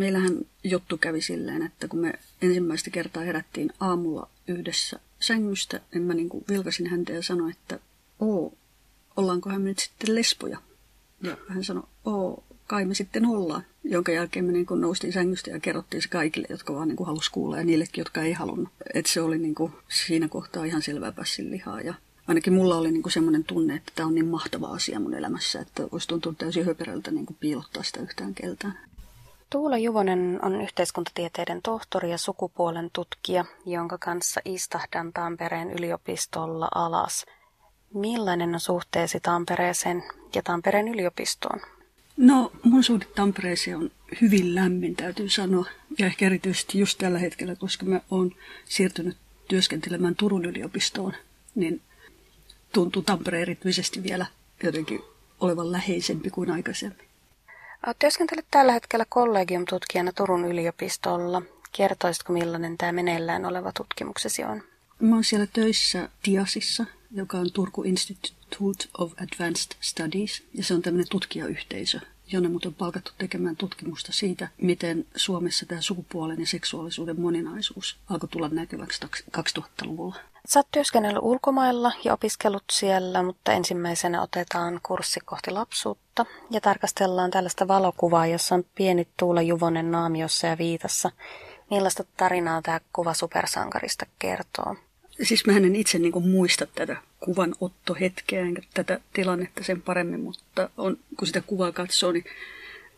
meillähän juttu kävi silleen, että kun me ensimmäistä kertaa herättiin aamulla yhdessä sängystä, niin mä niin kuin vilkasin häntä ja sanoin, että oo, ollaankohan me nyt sitten lesboja? Ja hän sanoi, oo, kai me sitten ollaan. Jonka jälkeen me niin kuin noustiin sängystä ja kerrottiin se kaikille, jotka vaan niin kuin halusi kuulla ja niillekin, jotka ei halunnut. Et se oli niin kuin siinä kohtaa ihan selvää passin lihaa. Ja ainakin mulla oli niin semmoinen tunne, että tämä on niin mahtava asia mun elämässä, että olisi tuntunut täysin höperöltä niin kuin piilottaa sitä yhtään keltään. Tuula Juvonen on yhteiskuntatieteiden tohtori ja sukupuolen tutkija, jonka kanssa istahdan Tampereen yliopistolla alas. Millainen on suhteesi Tampereeseen ja Tampereen yliopistoon? No, mun suhde Tampereeseen on hyvin lämmin, täytyy sanoa. Ja ehkä erityisesti just tällä hetkellä, koska mä oon siirtynyt työskentelemään Turun yliopistoon, niin tuntuu Tampere erityisesti vielä jotenkin olevan läheisempi kuin aikaisemmin. Työskentelet tällä hetkellä kollegium-tutkijana Turun yliopistolla. Kertoisitko millainen tämä meneillään oleva tutkimuksesi on? Mä oon siellä töissä TIASissa, joka on Turku Institute of Advanced Studies, ja se on tämmöinen tutkijayhteisö, jonne mut on palkattu tekemään tutkimusta siitä, miten Suomessa tämä sukupuolen ja seksuaalisuuden moninaisuus alkoi tulla näkyväksi 2000-luvulla. Sä oot työskennellyt ulkomailla ja opiskellut siellä, mutta ensimmäisenä otetaan kurssi kohti lapsuutta ja tarkastellaan tällaista valokuvaa, jossa on pieni Tuula Juvonen naamiossa ja viitassa. Millaista tarinaa tämä kuva supersankarista kertoo? Siis mä en itse niin muista tätä kuvan ottohetkeä enkä tätä tilannetta sen paremmin, mutta on, kun sitä kuvaa katsoo, niin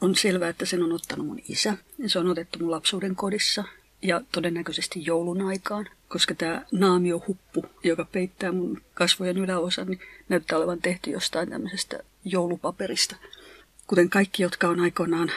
on selvää, että sen on ottanut mun isä. Ja se on otettu mun lapsuuden kodissa ja todennäköisesti joulun aikaan, koska tämä naamiohuppu, joka peittää mun kasvojen yläosan, niin näyttää olevan tehty jostain tämmöisestä joulupaperista. Kuten kaikki, jotka on aikoinaan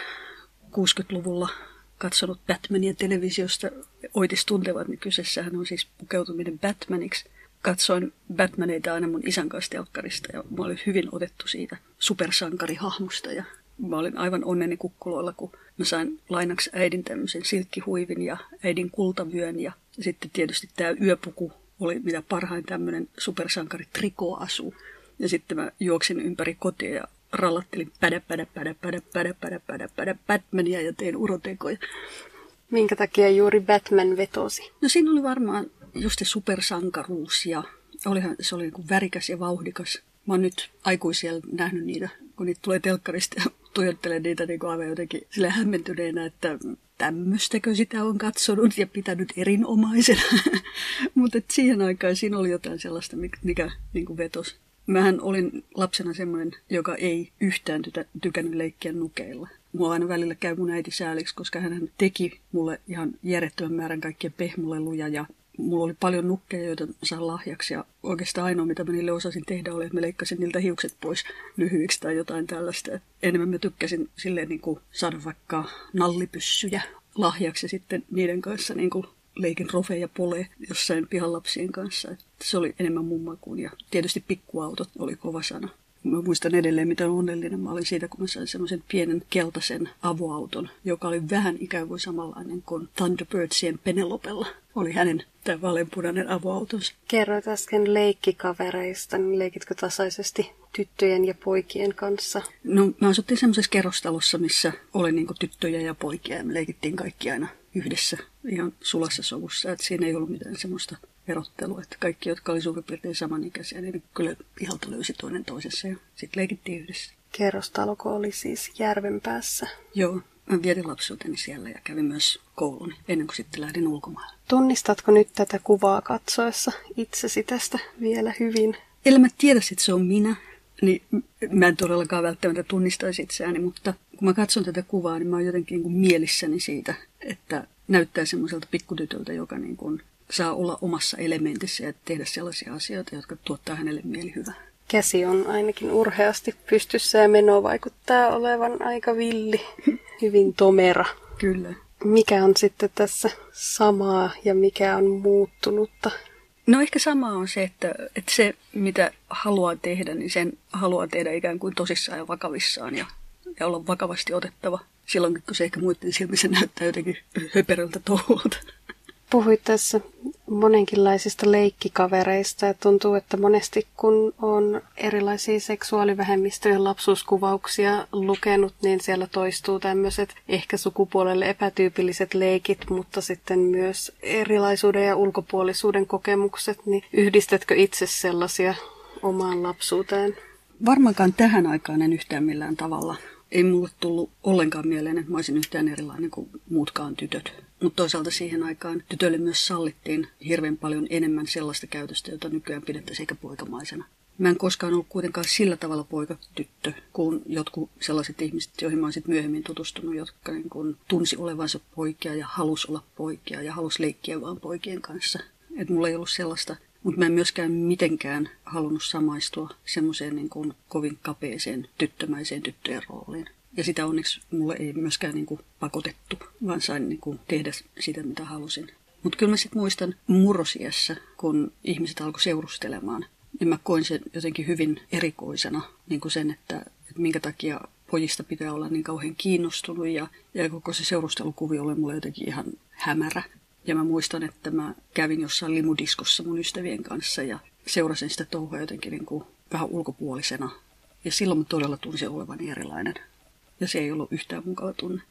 60-luvulla katsonut Batmania televisiosta, oitis tuntevat, niin kyseessähän on siis pukeutuminen Batmaniksi. Katsoin Batmaneita aina mun isän kanssa telkkarista ja mä olin hyvin otettu siitä supersankarihahmosta ja mä olin aivan onneni kukkuloilla, kun mä sain lainaksi äidin tämmöisen silkkihuivin ja äidin kultavyön ja sitten tietysti tämä yöpuku oli mitä parhain tämmöinen supersankari trikoasu. Ja sitten mä juoksin ympäri kotia ja rallattelin pädä, pädä, pädä, pädä, pädä, pädä, pädä, pädä, Batmania ja tein urotekoja. Minkä takia juuri Batman vetosi? No siinä oli varmaan just se supersankaruus ja olihan, se oli niin värikäs ja vauhdikas. Mä oon nyt aikuisia nähnyt niitä, kun niitä tulee telkkarista ja tuijottelen niitä niin aivan jotenkin sille hämmentyneenä, että tämmöistäkö sitä on katsonut ja pitänyt erinomaisena. Mutta siihen aikaan siinä oli jotain sellaista, mikä niin kuin vetosi. Mähän olin lapsena semmoinen, joka ei yhtään tytä, tykännyt leikkiä nukeilla. Mua aina välillä käy mun äiti sääliksi, koska hän teki mulle ihan järjettömän määrän kaikkia pehmuleluja ja mulla oli paljon nukkeja, joita saan lahjaksi. Ja oikeastaan ainoa, mitä mä niille osasin tehdä, oli, että mä leikkasin niiltä hiukset pois lyhyiksi tai jotain tällaista. Et enemmän mä tykkäsin silleen niin kuin saada vaikka nallipyssyjä lahjaksi ja sitten niiden kanssa niin kuin leikin rofe ja pole jossain pihalapsien kanssa. Et se oli enemmän mun makuun ja tietysti pikkuautot oli kova sana. Mä muistan edelleen, miten onnellinen mä olin siitä, kun mä sain semmoisen pienen keltaisen avoauton, joka oli vähän ikään kuin samanlainen kuin Thunderbirdsien Penelopella. Oli hänen tämä vaaleanpunainen avoautonsa. Kerroit äsken leikkikavereista, niin leikitkö tasaisesti tyttöjen ja poikien kanssa? No mä asuttiin semmoisessa kerrostalossa, missä oli niinku tyttöjä ja poikia ja me leikittiin kaikki aina yhdessä ihan sulassa sovussa. Et siinä ei ollut mitään semmoista erottelua, että kaikki, jotka oli suurin piirtein samanikäisiä, niin kyllä pihalta löysi toinen toisessa ja sitten leikittiin yhdessä. Kerrostaloko oli siis järven päässä? Joo, mä vietin lapsuuteni siellä ja kävin myös koulun ennen kuin sitten lähdin ulkomaille. Tunnistatko nyt tätä kuvaa katsoessa itsesi tästä vielä hyvin? Ellei mä tiedä, että se on minä, niin mä en todellakaan välttämättä tunnistaisi itseäni, mutta kun mä katson tätä kuvaa, niin mä oon jotenkin niin kuin mielissäni siitä, että näyttää semmoiselta pikkutytöltä, joka niin kuin saa olla omassa elementissä ja tehdä sellaisia asioita, jotka tuottaa hänelle mielihyvää. Käsi on ainakin urheasti pystyssä ja meno vaikuttaa olevan aika villi, hyvin tomera. Kyllä. Mikä on sitten tässä samaa ja mikä on muuttunutta? No ehkä sama on se, että, että se mitä haluaa tehdä, niin sen haluaa tehdä ikään kuin tosissaan ja vakavissaan ja, ja olla vakavasti otettava. Silloin kun se ehkä muiden silmissä näyttää jotenkin höperöltä touhulta. Puhuit tässä monenkinlaisista leikkikavereista ja tuntuu, että monesti kun on erilaisia seksuaalivähemmistöjen lapsuuskuvauksia lukenut, niin siellä toistuu tämmöiset ehkä sukupuolelle epätyypilliset leikit, mutta sitten myös erilaisuuden ja ulkopuolisuuden kokemukset, niin yhdistätkö itse sellaisia omaan lapsuuteen? Varmaankaan tähän aikaan en yhtään millään tavalla. Ei mulle tullut ollenkaan mieleen, että mä olisin yhtään erilainen kuin muutkaan tytöt. Mutta toisaalta siihen aikaan tytöille myös sallittiin hirveän paljon enemmän sellaista käytöstä, jota nykyään pidettäisiin eikä poikamaisena. Mä en koskaan ollut kuitenkaan sillä tavalla poika-tyttö kuin jotkut sellaiset ihmiset, joihin mä sit myöhemmin tutustunut, jotka niin kun tunsi olevansa poikia ja halus olla poikia ja halus leikkiä vaan poikien kanssa. Et mulla ei ollut sellaista mutta mä en myöskään mitenkään halunnut samaistua semmoiseen niin kovin kapeeseen tyttömäiseen tyttöjen rooliin. Ja sitä onneksi mulle ei myöskään niin kuin pakotettu, vaan sain niin kuin tehdä sitä, mitä halusin. Mutta kyllä mä sitten muistan murrosiässä, kun ihmiset alkoi seurustelemaan, niin mä koin sen jotenkin hyvin erikoisena, niin kuin sen, että, että minkä takia pojista pitää olla niin kauhean kiinnostunut ja, ja koko se seurustelukuvio oli mulle jotenkin ihan hämärä. Ja mä muistan, että mä kävin jossain limudiskossa mun ystävien kanssa ja seurasin sitä touhua jotenkin niin kuin vähän ulkopuolisena. Ja silloin mä todella tunsin olevani erilainen. Ja se ei ollut yhtään mukava tunne.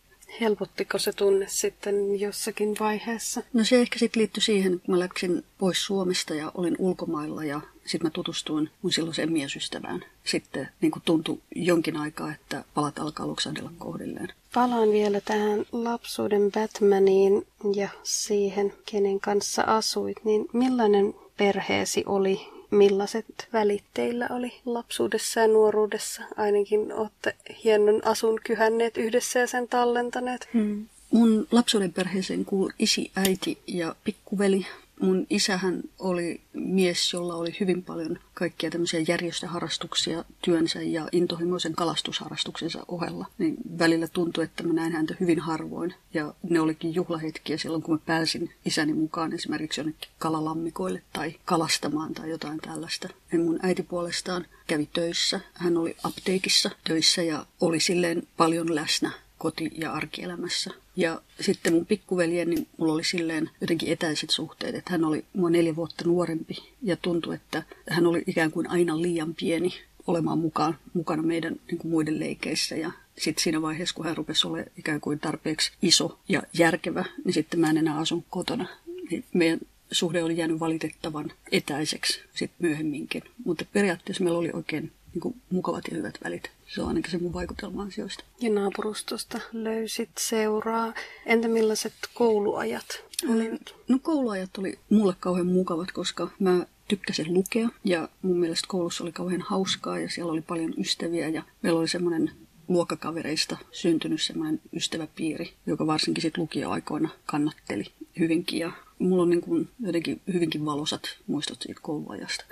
Helpottiko se tunne sitten jossakin vaiheessa? No se ehkä sitten liittyi siihen, että mä läksin pois Suomesta ja olin ulkomailla ja sitten mä tutustuin mun silloiseen miesystävään. Sitten niin kuin tuntui jonkin aikaa, että palat alkaa luksahdella kohdilleen. Palaan vielä tähän lapsuuden Batmaniin ja siihen, kenen kanssa asuit. Niin millainen perheesi oli millaiset välit teillä oli lapsuudessa ja nuoruudessa? Ainakin olette hienon asun kyhänneet yhdessä ja sen tallentaneet. Hmm. Mun lapsuuden perheeseen kuului isi, äiti ja pikkuveli. Mun isähän oli mies, jolla oli hyvin paljon kaikkia tämmöisiä järjestöharrastuksia työnsä ja intohimoisen kalastusharrastuksensa ohella. Niin välillä tuntui, että mä näin häntä hyvin harvoin. Ja ne olikin juhlahetkiä silloin, kun mä pääsin isäni mukaan esimerkiksi jonnekin kalalammikoille tai kalastamaan tai jotain tällaista. Ja mun äiti puolestaan kävi töissä. Hän oli apteekissa töissä ja oli silleen paljon läsnä koti- ja arkielämässä. Ja sitten mun pikkuveljeni, niin mulla oli silleen jotenkin etäiset suhteet, että hän oli mua neljä vuotta nuorempi ja tuntui, että hän oli ikään kuin aina liian pieni olemaan mukaan, mukana meidän niin kuin muiden leikeissä. Ja sitten siinä vaiheessa, kun hän rupesi olemaan ikään kuin tarpeeksi iso ja järkevä, niin sitten mä en enää asun kotona. Niin meidän suhde oli jäänyt valitettavan etäiseksi sitten myöhemminkin. Mutta periaatteessa meillä oli oikein niin kuin, mukavat ja hyvät välit. Se on ainakin se mun vaikutelma asioista. Ja naapurustosta löysit seuraa. Entä millaiset kouluajat olivat? No kouluajat oli mulle kauhean mukavat, koska mä tykkäsin lukea ja mun mielestä koulussa oli kauhean hauskaa ja siellä oli paljon ystäviä ja meillä oli semmoinen luokkakavereista syntynyt semmoinen ystäväpiiri, joka varsinkin sitten lukioaikoina kannatteli hyvinkin ja mulla on niin kuin jotenkin hyvinkin valosat muistot siitä kouluajasta.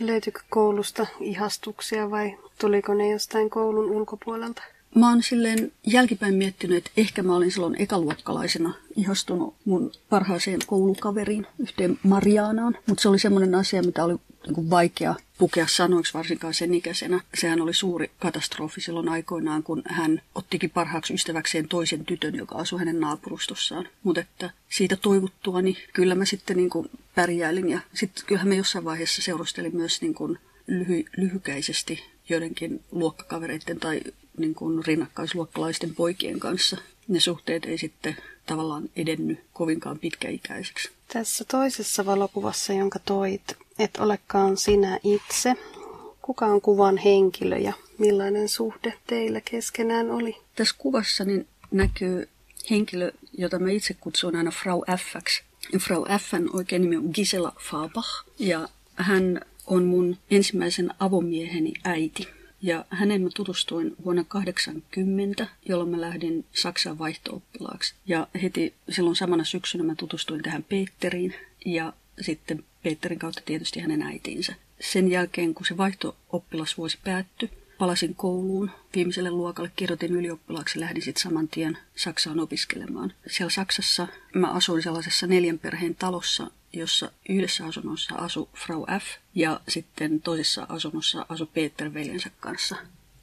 Löytyykö koulusta ihastuksia vai tuliko ne jostain koulun ulkopuolelta? Mä oon silleen jälkipäin miettinyt, että ehkä mä olin silloin ekaluokkalaisena ihastunut mun parhaaseen koulukaveriin, yhteen Mariaanaan. Mutta se oli semmoinen asia, mitä oli niin kuin vaikea pukea sanoiksi varsinkaan sen ikäisenä. Sehän oli suuri katastrofi silloin aikoinaan, kun hän ottikin parhaaksi ystäväkseen toisen tytön, joka asui hänen naapurustossaan. Mutta että siitä toivuttua, niin kyllä mä sitten niin kuin pärjäilin. Ja sitten kyllähän me jossain vaiheessa seurustelin myös niin kuin lyhy, lyhykäisesti joidenkin luokkakavereiden tai niin kuin rinnakkaisluokkalaisten poikien kanssa. Ne suhteet ei sitten tavallaan edennyt kovinkaan pitkäikäiseksi. Tässä toisessa valokuvassa, jonka toit, et olekaan sinä itse. Kuka on kuvan henkilö ja millainen suhde teillä keskenään oli? Tässä kuvassa niin näkyy henkilö, jota mä itse kutsun aina Frau F. Frau Fn oikein nimi on Gisela Fabach ja hän on mun ensimmäisen avomieheni äiti. Ja hänen mä tutustuin vuonna 80, jolloin mä lähdin Saksaan vaihtooppilaaksi. Ja heti silloin samana syksynä mä tutustuin tähän Peetteriin ja sitten Peetterin kautta tietysti hänen äitiinsä. Sen jälkeen, kun se vaihto-oppilasvuosi päättyi, palasin kouluun viimeiselle luokalle, kirjoitin ylioppilaaksi ja lähdin sitten saman tien Saksaan opiskelemaan. Siellä Saksassa mä asuin sellaisessa neljän perheen talossa, jossa yhdessä asunnossa asui Frau F. ja sitten toisessa asunnossa asui Peter veljensä kanssa.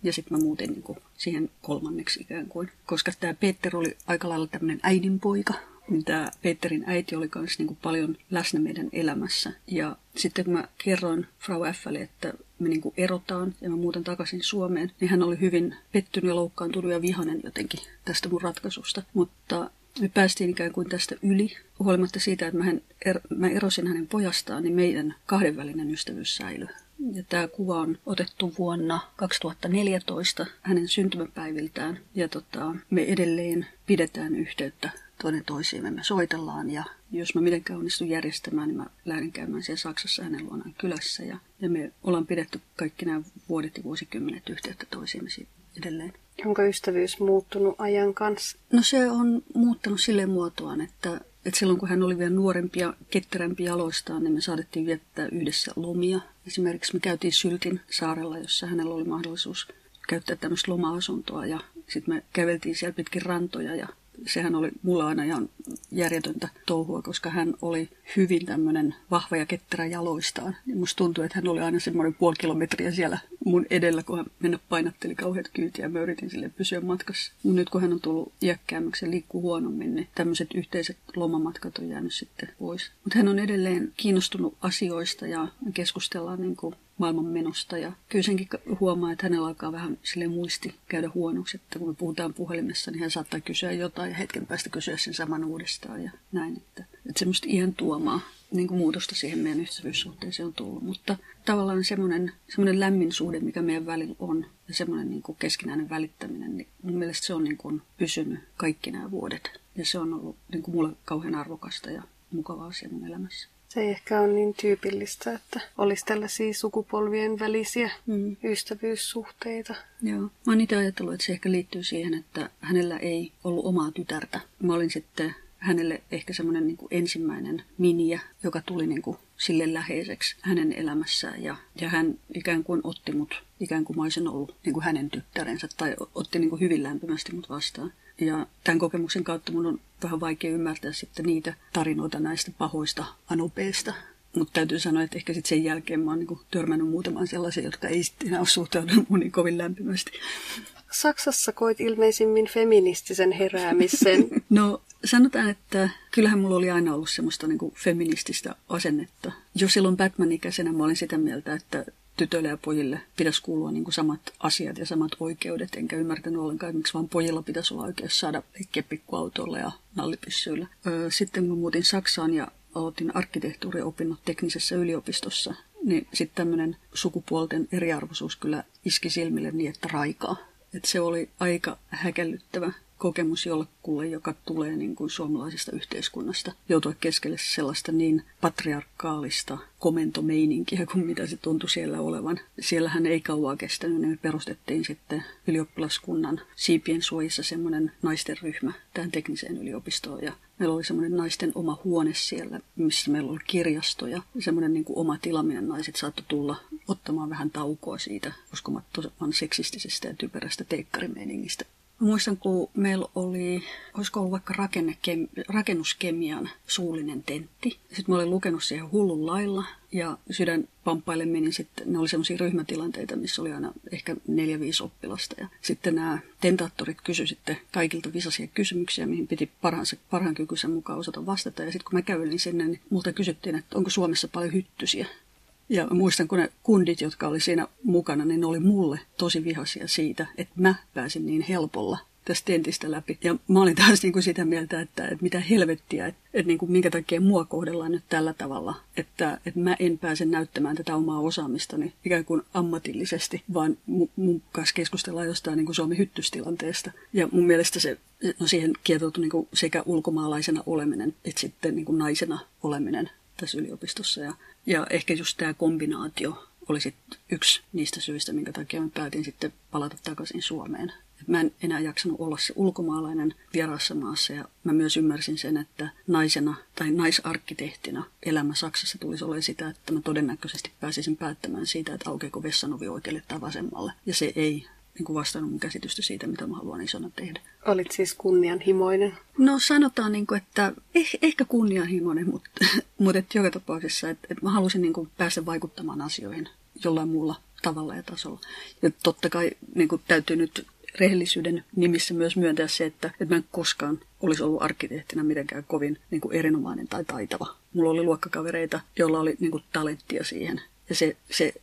Ja sitten mä muutin niin kuin siihen kolmanneksi ikään kuin. Koska tämä Peter oli aika lailla tämmöinen äidinpoika, niin tämä Peterin äiti oli myös niin kuin paljon läsnä meidän elämässä. Ja sitten kun mä kerroin Frau Flle, että me niin kuin erotaan ja mä muutan takaisin Suomeen, niin hän oli hyvin pettynyt ja loukkaantunut ja vihanen jotenkin tästä mun ratkaisusta. Mutta me päästiin ikään kuin tästä yli, huolimatta siitä, että mä, er, mä erosin hänen pojastaan, niin meidän kahdenvälinen ystävyys säilyi. Ja tämä kuva on otettu vuonna 2014 hänen syntymäpäiviltään. Ja tota, me edelleen pidetään yhteyttä toinen toisiimme. Me soitellaan ja jos mä mitenkään onnistun järjestämään, niin mä lähden käymään siellä Saksassa hänen luonaan kylässä. Ja, ja me ollaan pidetty kaikki nämä vuodet ja vuosikymmenet yhteyttä toisiimme edelleen. Onko ystävyys muuttunut ajan kanssa? No se on muuttanut sille muotoaan, että, että silloin kun hän oli vielä nuorempi ja ketterämpi jaloistaan, niin me saadettiin viettää yhdessä lomia. Esimerkiksi me käytiin Syltin saarella, jossa hänellä oli mahdollisuus käyttää tämmöistä loma-asuntoa ja sitten me käveltiin siellä pitkin rantoja ja sehän oli mulla aina ihan järjetöntä touhua, koska hän oli hyvin tämmöinen vahva ja ketterä jaloistaan. Ja musta tuntui, että hän oli aina semmoinen puoli kilometriä siellä mun edellä, kun hän mennä painatteli kauheat kyytiä ja mä yritin sille pysyä matkassa. Mutta nyt kun hän on tullut iäkkäämmäksi ja liikkuu huonommin, niin tämmöiset yhteiset lomamatkat on jäänyt sitten pois. Mutta hän on edelleen kiinnostunut asioista ja keskustellaan niin kuin maailman menosta. Ja kyllä senkin huomaa, että hänellä alkaa vähän sille muisti käydä huonoksi, että kun me puhutaan puhelimessa, niin hän saattaa kysyä jotain ja hetken päästä kysyä sen saman uudestaan ja näin. Että, että semmoista ihan tuomaa niin kuin muutosta siihen meidän ystävyyssuhteeseen on tullut. Mutta tavallaan semmoinen, semmoinen lämmin suhde, mikä meidän välillä on, ja semmoinen niin kuin keskinäinen välittäminen, niin mun mielestä se on niin kuin pysynyt kaikki nämä vuodet. Ja se on ollut niin kuin mulle kauhean arvokasta ja mukava asia mun elämässä. Se ei ehkä ole niin tyypillistä, että olisi tällaisia sukupolvien välisiä mm. ystävyyssuhteita. Joo. Mä oon itse ajatellut, että se ehkä liittyy siihen, että hänellä ei ollut omaa tytärtä. Mä olin sitten hänelle ehkä semmoinen niin ensimmäinen miniä, joka tuli niin kuin sille läheiseksi hänen elämässään. Ja, ja hän ikään kuin otti mut, ikään kuin mä olisin ollut niin kuin hänen tyttärensä, tai otti niin kuin hyvin lämpimästi mut vastaan. Ja tämän kokemuksen kautta mun on vähän vaikea ymmärtää sitten niitä tarinoita näistä pahoista anopeista. Mutta täytyy sanoa, että ehkä sitten sen jälkeen mä oon niin törmännyt muutaman sellaisen, jotka ei sitten enää ole suhtautunut mun niin kovin lämpimästi. Saksassa koit ilmeisimmin feministisen heräämisen. no sanotaan, että kyllähän mulla oli aina ollut semmoista niin feminististä asennetta. Jo silloin Batman-ikäisenä mä olin sitä mieltä, että tytöille ja pojille pitäisi kuulua niin kuin samat asiat ja samat oikeudet, enkä ymmärtänyt ollenkaan, miksi vaan pojilla pitäisi olla oikeus saada leikkiä pikkuautoilla ja nallipyssyillä. Sitten kun muutin Saksaan ja aloitin arkkitehtuuriopinnot teknisessä yliopistossa, niin sitten tämmöinen sukupuolten eriarvoisuus kyllä iski silmille niin, että raikaa. Et se oli aika häkellyttävä kokemus jollekulle, joka tulee niin kuin suomalaisesta yhteiskunnasta, joutua keskelle sellaista niin patriarkaalista komentomeininkiä kuin mitä se tuntui siellä olevan. Siellähän ei kauaa kestänyt, niin me perustettiin sitten ylioppilaskunnan siipien suojissa semmoinen naisten ryhmä tähän tekniseen yliopistoon ja Meillä oli semmoinen naisten oma huone siellä, missä meillä oli kirjasto ja semmoinen niin kuin oma tila. Meidän naiset saattoi tulla ottamaan vähän taukoa siitä uskomattoman seksistisestä ja typerästä teikkarimeiningistä. Muistan, kun meillä oli, olisiko ollut vaikka rakennuskemian suullinen tentti. Sitten mä olin lukenut siihen hullun lailla ja sydän pamppaille niin sitten ne oli semmoisia ryhmätilanteita, missä oli aina ehkä neljä, viisi oppilasta. Ja sitten nämä tentaattorit kysyivät sitten kaikilta visaisia kysymyksiä, mihin piti parhaansa, parhaan kykyisen mukaan osata vastata. Ja sitten kun mä kävelin sinne, niin multa kysyttiin, että onko Suomessa paljon hyttysiä. Ja muistan, kun ne kundit, jotka oli siinä mukana, niin ne oli mulle tosi vihaisia siitä, että mä pääsin niin helpolla tästä tentistä läpi. Ja mä olin taas niin kuin sitä mieltä, että, että mitä helvettiä, että, että niin kuin minkä takia mua kohdellaan nyt tällä tavalla, että, että mä en pääse näyttämään tätä omaa osaamistani ikään kuin ammatillisesti, vaan mun, mun kanssa keskustellaan jostain niin kuin Suomen hyttystilanteesta. Ja mun mielestä se, no siihen kietoutui niin kuin sekä ulkomaalaisena oleminen että sitten niin kuin naisena oleminen tässä yliopistossa. Ja, ja ehkä just tämä kombinaatio oli sitten yksi niistä syistä, minkä takia mä päätin sitten palata takaisin Suomeen. Et mä en enää jaksanut olla se ulkomaalainen vieraassa maassa ja mä myös ymmärsin sen, että naisena tai naisarkkitehtina elämä Saksassa tulisi olemaan sitä, että mä todennäköisesti pääsisin päättämään siitä, että aukeako vessanovi oikealle tai vasemmalle. Ja se ei niin kuin vastannut mun käsitystä siitä, mitä mä haluan isona tehdä. Olit siis kunnianhimoinen? No sanotaan, niin kuin, että eh, ehkä kunnianhimoinen, mutta, mutta että joka tapauksessa, että, että mä halusin niin kuin päästä vaikuttamaan asioihin jollain muulla tavalla ja tasolla. Ja totta kai niin kuin täytyy nyt rehellisyyden nimissä myös myöntää se, että, että mä en koskaan olisi ollut arkkitehtina mitenkään kovin niin kuin erinomainen tai taitava. Mulla oli luokkakavereita, joilla oli niin kuin talenttia siihen. Ja se, se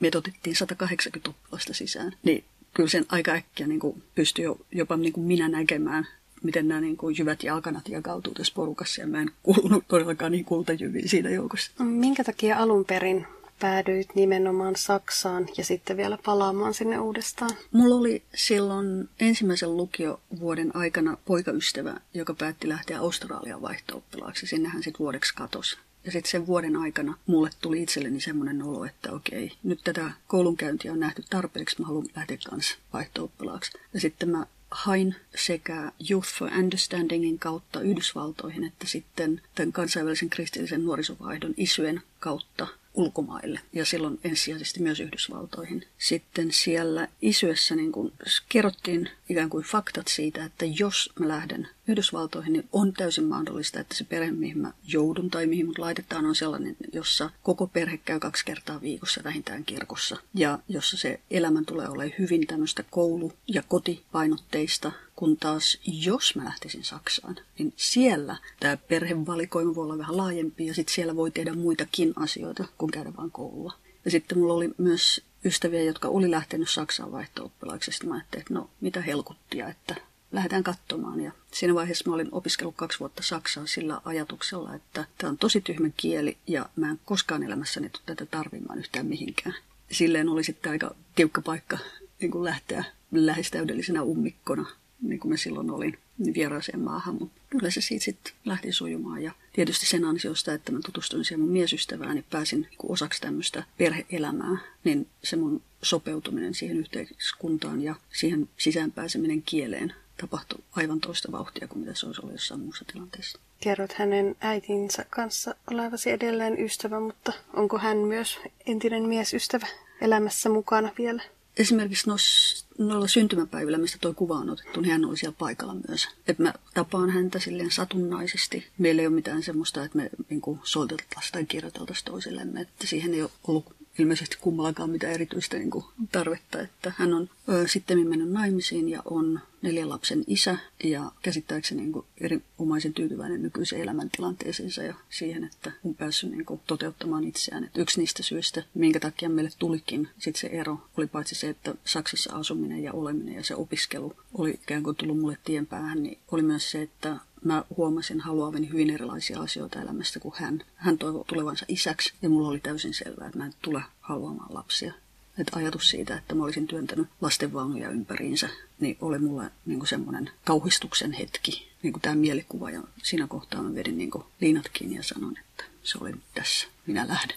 me otettiin 180 oppilasta sisään. Niin kyllä sen aika äkkiä niin kuin pystyi jo, jopa niin kuin minä näkemään, miten nämä niin kuin jyvät jalkanat jakautuu tässä porukassa. Ja mä en kuulunut todellakaan niin kultajyviin siinä joukossa. Minkä takia alun perin päädyit nimenomaan Saksaan ja sitten vielä palaamaan sinne uudestaan? Mulla oli silloin ensimmäisen lukiovuoden aikana poikaystävä, joka päätti lähteä Australian vaihto-oppilaaksi. Sinnehän sitten vuodeksi katosi. Ja sitten sen vuoden aikana mulle tuli itselleni semmoinen olo, että okei, nyt tätä koulunkäyntiä on nähty tarpeeksi, mä haluan lähteä kanssa vaihto-oppilaaksi. Ja sitten mä hain sekä Youth for Understandingin kautta Yhdysvaltoihin että sitten tämän kansainvälisen kristillisen nuorisovaihdon isyen kautta ulkomaille ja silloin ensisijaisesti myös Yhdysvaltoihin. Sitten siellä isyessä niin kun kerrottiin ikään kuin faktat siitä, että jos mä lähden Yhdysvaltoihin, niin on täysin mahdollista, että se perhe, mihin mä joudun tai mihin mut laitetaan, on sellainen, jossa koko perhe käy kaksi kertaa viikossa vähintään kirkossa. Ja jossa se elämän tulee olemaan hyvin tämmöistä koulu- ja kotipainotteista, kun taas jos mä lähtisin Saksaan, niin siellä tämä perhevalikoima voi olla vähän laajempi ja sitten siellä voi tehdä muitakin asioita kuin käydä vain koulua. Ja sitten mulla oli myös ystäviä, jotka oli lähtenyt Saksaan vaihto-oppilaaksi. Mä ajattelin, että no mitä helkuttia, että lähdetään katsomaan. Ja siinä vaiheessa mä olin opiskellut kaksi vuotta Saksaa sillä ajatuksella, että tämä on tosi tyhmä kieli ja mä en koskaan elämässäni tule tätä tarvimaan yhtään mihinkään. Silleen oli sitten aika tiukka paikka niin kuin lähteä lähes täydellisenä ummikkona, niin kuin mä silloin olin niin vieraaseen maahan, mutta kyllä se siitä sitten lähti sujumaan. Ja tietysti sen ansiosta, että mä tutustuin siihen mun miesystävään ja pääsin niin osaksi tämmöistä perheelämää, niin se mun sopeutuminen siihen yhteiskuntaan ja siihen sisäänpääseminen kieleen tapahtui aivan toista vauhtia kuin mitä se olisi ollut jossain muussa tilanteessa. Kerrot hänen äitinsä kanssa olevasi edelleen ystävä, mutta onko hän myös entinen miesystävä elämässä mukana vielä? Esimerkiksi noilla syntymäpäivillä, mistä tuo kuva on otettu, niin hän oli siellä paikalla myös. Että mä tapaan häntä silleen satunnaisesti. Meillä ei ole mitään semmoista, että me niin soiteltaisiin tai kirjoiteltaisiin toisillemme. Että siihen ei ole ollut ilmeisesti kummallakaan mitään erityistä niin kuin, tarvetta. Että hän on ö, sitten mennyt naimisiin ja on neljän lapsen isä ja käsittääkseni niin kuin, erinomaisen tyytyväinen nykyiseen elämäntilanteeseensa ja siihen, että on päässyt niin kuin, toteuttamaan itseään. Että yksi niistä syistä, minkä takia meille tulikin sit se ero, oli paitsi se, että Saksassa asuminen ja oleminen ja se opiskelu oli ikään kuin tullut mulle tien päähän, niin oli myös se, että mä huomasin haluavani hyvin erilaisia asioita elämästä kuin hän. Hän toivoi tulevansa isäksi ja mulla oli täysin selvää, että mä en tule haluamaan lapsia. Että ajatus siitä, että mä olisin työntänyt lastenvaunuja ympäriinsä, niin oli mulle niin semmoinen kauhistuksen hetki, niin kuin tämä mielikuva. Ja siinä kohtaa mä vedin niin liinat kiinni ja sanoin, että se oli tässä, minä lähden.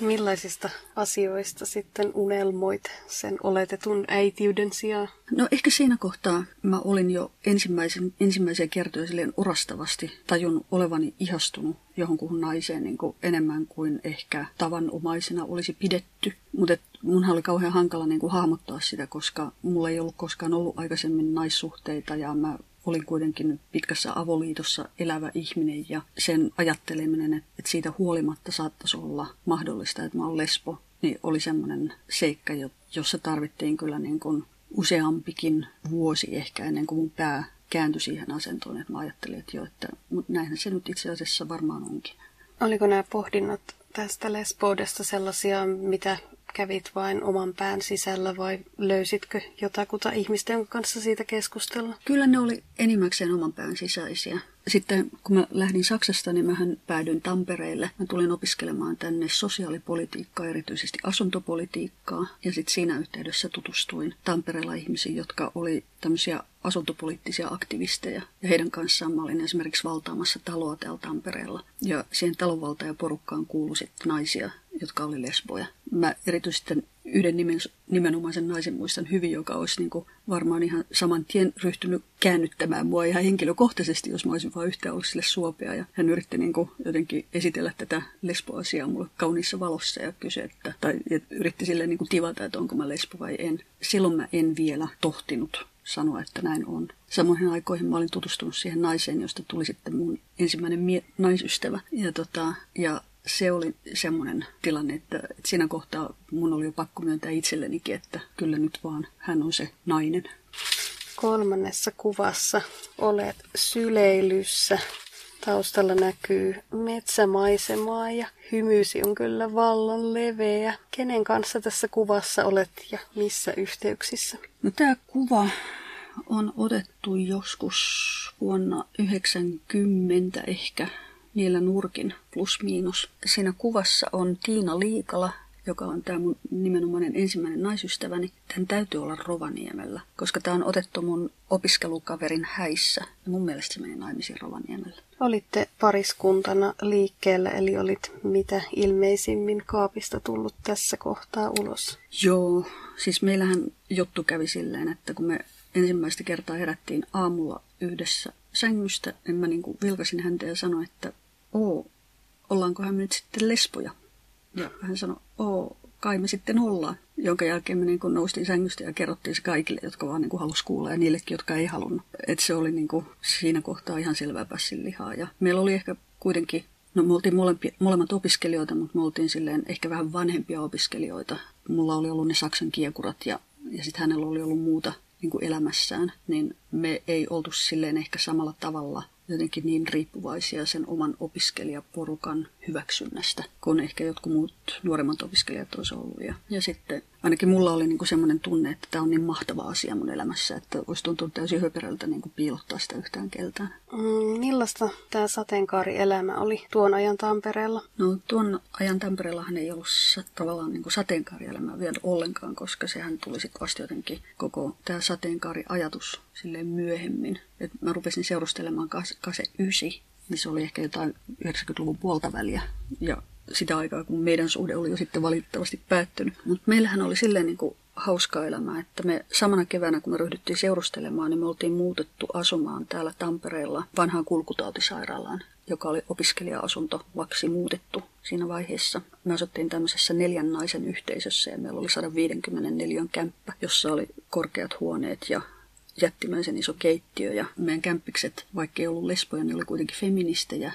Millaisista asioista sitten unelmoit sen oletetun äitiyden sijaan? No ehkä siinä kohtaa mä olin jo ensimmäisen, ensimmäisiä kertoja silleen orastavasti tajun olevani ihastunut johonkuhun naiseen niin kuin enemmän kuin ehkä tavanomaisena olisi pidetty. Mutta munhan oli kauhean hankala niin kuin hahmottaa sitä, koska mulla ei ollut koskaan ollut aikaisemmin naissuhteita ja mä olin kuitenkin pitkässä avoliitossa elävä ihminen ja sen ajatteleminen, että siitä huolimatta saattaisi olla mahdollista, että mä olen lesbo, niin oli semmoinen seikka, jossa tarvittiin kyllä niin kuin useampikin vuosi ehkä ennen kuin mun pää kääntyi siihen asentoon, että mä ajattelin, että joo, että näinhän se nyt itse asiassa varmaan onkin. Oliko nämä pohdinnat tästä lesboudesta sellaisia, mitä kävit vain oman pään sisällä vai löysitkö jotakuta ihmisten kanssa siitä keskustella? Kyllä ne oli enimmäkseen oman pään sisäisiä. Sitten kun mä lähdin Saksasta, niin mähän päädyin Tampereelle. Mä tulin opiskelemaan tänne sosiaalipolitiikkaa, erityisesti asuntopolitiikkaa. Ja sitten siinä yhteydessä tutustuin Tampereella ihmisiin, jotka oli tämmöisiä asuntopoliittisia aktivisteja. Ja heidän kanssaan mä olin esimerkiksi valtaamassa taloa täällä Tampereella. Ja siihen talonvaltajaporukkaan kuului sitten naisia, jotka oli lesboja. Mä erityisesti yhden nimen, nimenomaisen naisen muistan hyvin, joka olisi niin kuin varmaan ihan saman tien ryhtynyt käännyttämään mua ihan henkilökohtaisesti, jos mä olisin vain yhtään ollut sille suopea. Ja hän yritti niin kuin jotenkin esitellä tätä lesboasiaa mulle kauniissa valossa ja kysyi, että, tai yritti sille niin kuin tivata, että onko mä lesbo vai en. Silloin mä en vielä tohtinut sanoa, että näin on. Samoihin aikoihin mä olin tutustunut siihen naiseen, josta tuli sitten mun ensimmäinen mie- naisystävä. Ja, tota, ja se oli semmoinen tilanne, että, että siinä kohtaa mun oli jo pakko myöntää itsellenikin, että kyllä nyt vaan hän on se nainen. kolmannessa kuvassa olet syleilyssä. Taustalla näkyy metsämaisemaa ja hymysi on kyllä vallan leveä. Kenen kanssa tässä kuvassa olet ja missä yhteyksissä? No tämä kuva on otettu joskus vuonna 90 ehkä niillä nurkin plus miinus. Siinä kuvassa on Tiina Liikala, joka on tämä mun nimenomainen ensimmäinen naisystäväni, tämän täytyy olla Rovaniemellä, koska tämä on otettu mun opiskelukaverin häissä. Ja mun mielestä se meni naimisiin Rovaniemellä. Olitte pariskuntana liikkeellä, eli olit mitä ilmeisimmin kaapista tullut tässä kohtaa ulos. Joo, siis meillähän juttu kävi silleen, että kun me ensimmäistä kertaa herättiin aamulla yhdessä sängystä, niin mä niin vilkasin häntä ja sanoin, että oo, ollaankohan me nyt sitten lesboja? Ja hän sanoi, oo, kai me sitten ollaan. Jonka jälkeen me niin kuin noustiin sängystä ja kerrottiin se kaikille, jotka vaan niin kuin halusi kuulla ja niillekin, jotka ei halunnut. Että se oli niin kuin siinä kohtaa ihan selvää pässin lihaa. Ja meillä oli ehkä kuitenkin, no me oltiin molempi, molemmat opiskelijoita, mutta me oltiin silleen ehkä vähän vanhempia opiskelijoita. Mulla oli ollut ne Saksan kiekurat ja, ja sitten hänellä oli ollut muuta niin kuin elämässään, niin me ei oltu silleen ehkä samalla tavalla jotenkin niin riippuvaisia sen oman opiskelijaporukan hyväksynnästä, kun ehkä jotkut muut nuoremmat opiskelijat olisi ollut. Ja, ja sitten ainakin mulla oli niinku semmoinen tunne, että tämä on niin mahtava asia mun elämässä, että olisi tuntunut täysin höperältä niinku piilottaa sitä yhtään keltään. Mm, millaista tämä sateenkaarielämä oli tuon ajan Tampereella? No tuon ajan Tampereellahan ei ollut tavallaan niinku sateenkaarielämää vielä ollenkaan, koska sehän tuli sitten vasta jotenkin koko tämä sateenkaariajatus silleen myöhemmin. Et mä rupesin seurustelemaan kase 9, niin se oli ehkä jotain 90-luvun puolta väliä. Ja sitä aikaa, kun meidän suhde oli jo sitten valitettavasti päättynyt. Mutta meillähän oli silleen niin kuin hauskaa elämää, että me samana keväänä, kun me ryhdyttiin seurustelemaan, niin me oltiin muutettu asumaan täällä Tampereella vanhaan kulkutautisairaalaan, joka oli opiskelija-asunto, laksi muutettu siinä vaiheessa. Me asuttiin tämmöisessä neljän naisen yhteisössä ja meillä oli 154 kämppä, jossa oli korkeat huoneet ja jättimäisen iso keittiö ja meidän kämppikset, vaikka ei ollut lesboja, niin oli kuitenkin feministejä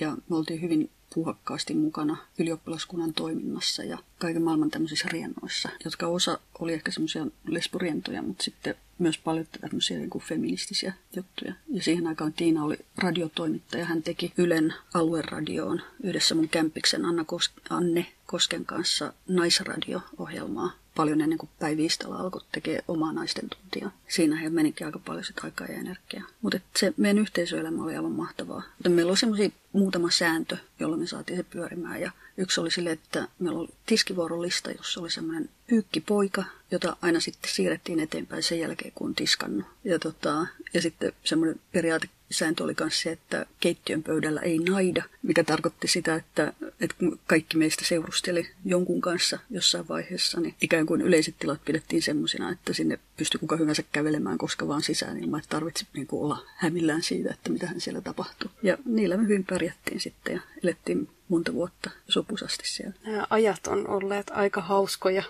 ja me oltiin hyvin puhakkaasti mukana ylioppilaskunnan toiminnassa ja kaiken maailman tämmöisissä riennoissa, jotka osa oli ehkä semmoisia lesborientoja, mutta sitten myös paljon tämmöisiä niin kuin feministisiä juttuja. Ja siihen aikaan Tiina oli radiotoimittaja. Hän teki Ylen alueradioon yhdessä mun kämpiksen Anna Kos- Anne Kosken kanssa naisradio-ohjelmaa paljon ennen kuin Päivi Istala alkoi tekemään omaa naisten tuntia. Siinä he menikin aika paljon sitä aikaa ja energiaa. Mutta se meidän yhteisöelämä oli aivan mahtavaa. Mutta meillä oli semmoisia muutama sääntö, jolla me saatiin se pyörimään. Ja yksi oli sille, että meillä oli tiskivuorolista, jossa oli semmoinen pyykkipoika, jota aina sitten siirrettiin eteenpäin sen jälkeen, kun on tiskannut. Ja, tota, ja sitten semmoinen periaate sääntö oli myös se, että keittiön pöydällä ei naida, mikä tarkoitti sitä, että, että kaikki meistä seurusteli jonkun kanssa jossain vaiheessa, niin ikään kuin yleiset tilat pidettiin semmoisina, että sinne pystyi kuka hyvänsä kävelemään koska vaan sisään ilman, että tarvitsi niin kuin olla hämillään siitä, että mitä hän siellä tapahtuu. Ja niillä me hyvin pärjättiin sitten ja elettiin monta vuotta sopusasti siellä. Nämä ajat on olleet aika hauskoja